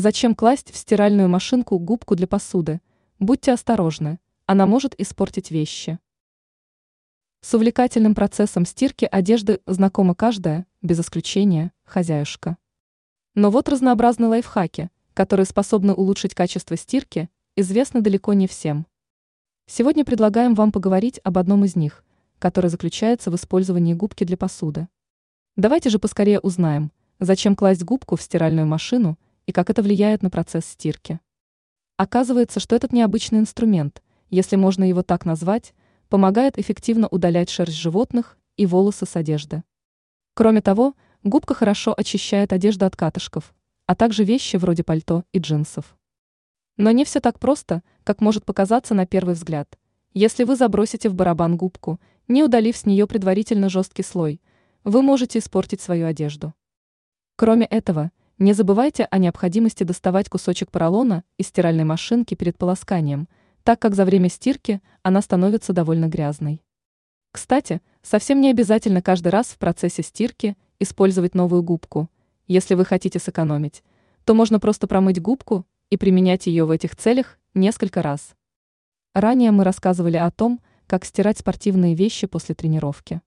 Зачем класть в стиральную машинку губку для посуды? Будьте осторожны, она может испортить вещи. С увлекательным процессом стирки одежды знакома каждая, без исключения, хозяюшка. Но вот разнообразные лайфхаки, которые способны улучшить качество стирки, известны далеко не всем. Сегодня предлагаем вам поговорить об одном из них, который заключается в использовании губки для посуды. Давайте же поскорее узнаем, зачем класть губку в стиральную машину и как это влияет на процесс стирки. Оказывается, что этот необычный инструмент, если можно его так назвать, помогает эффективно удалять шерсть животных и волосы с одежды. Кроме того, губка хорошо очищает одежду от катышков, а также вещи вроде пальто и джинсов. Но не все так просто, как может показаться на первый взгляд. Если вы забросите в барабан губку, не удалив с нее предварительно жесткий слой, вы можете испортить свою одежду. Кроме этого, не забывайте о необходимости доставать кусочек поролона из стиральной машинки перед полосканием, так как за время стирки она становится довольно грязной. Кстати, совсем не обязательно каждый раз в процессе стирки использовать новую губку. Если вы хотите сэкономить, то можно просто промыть губку и применять ее в этих целях несколько раз. Ранее мы рассказывали о том, как стирать спортивные вещи после тренировки.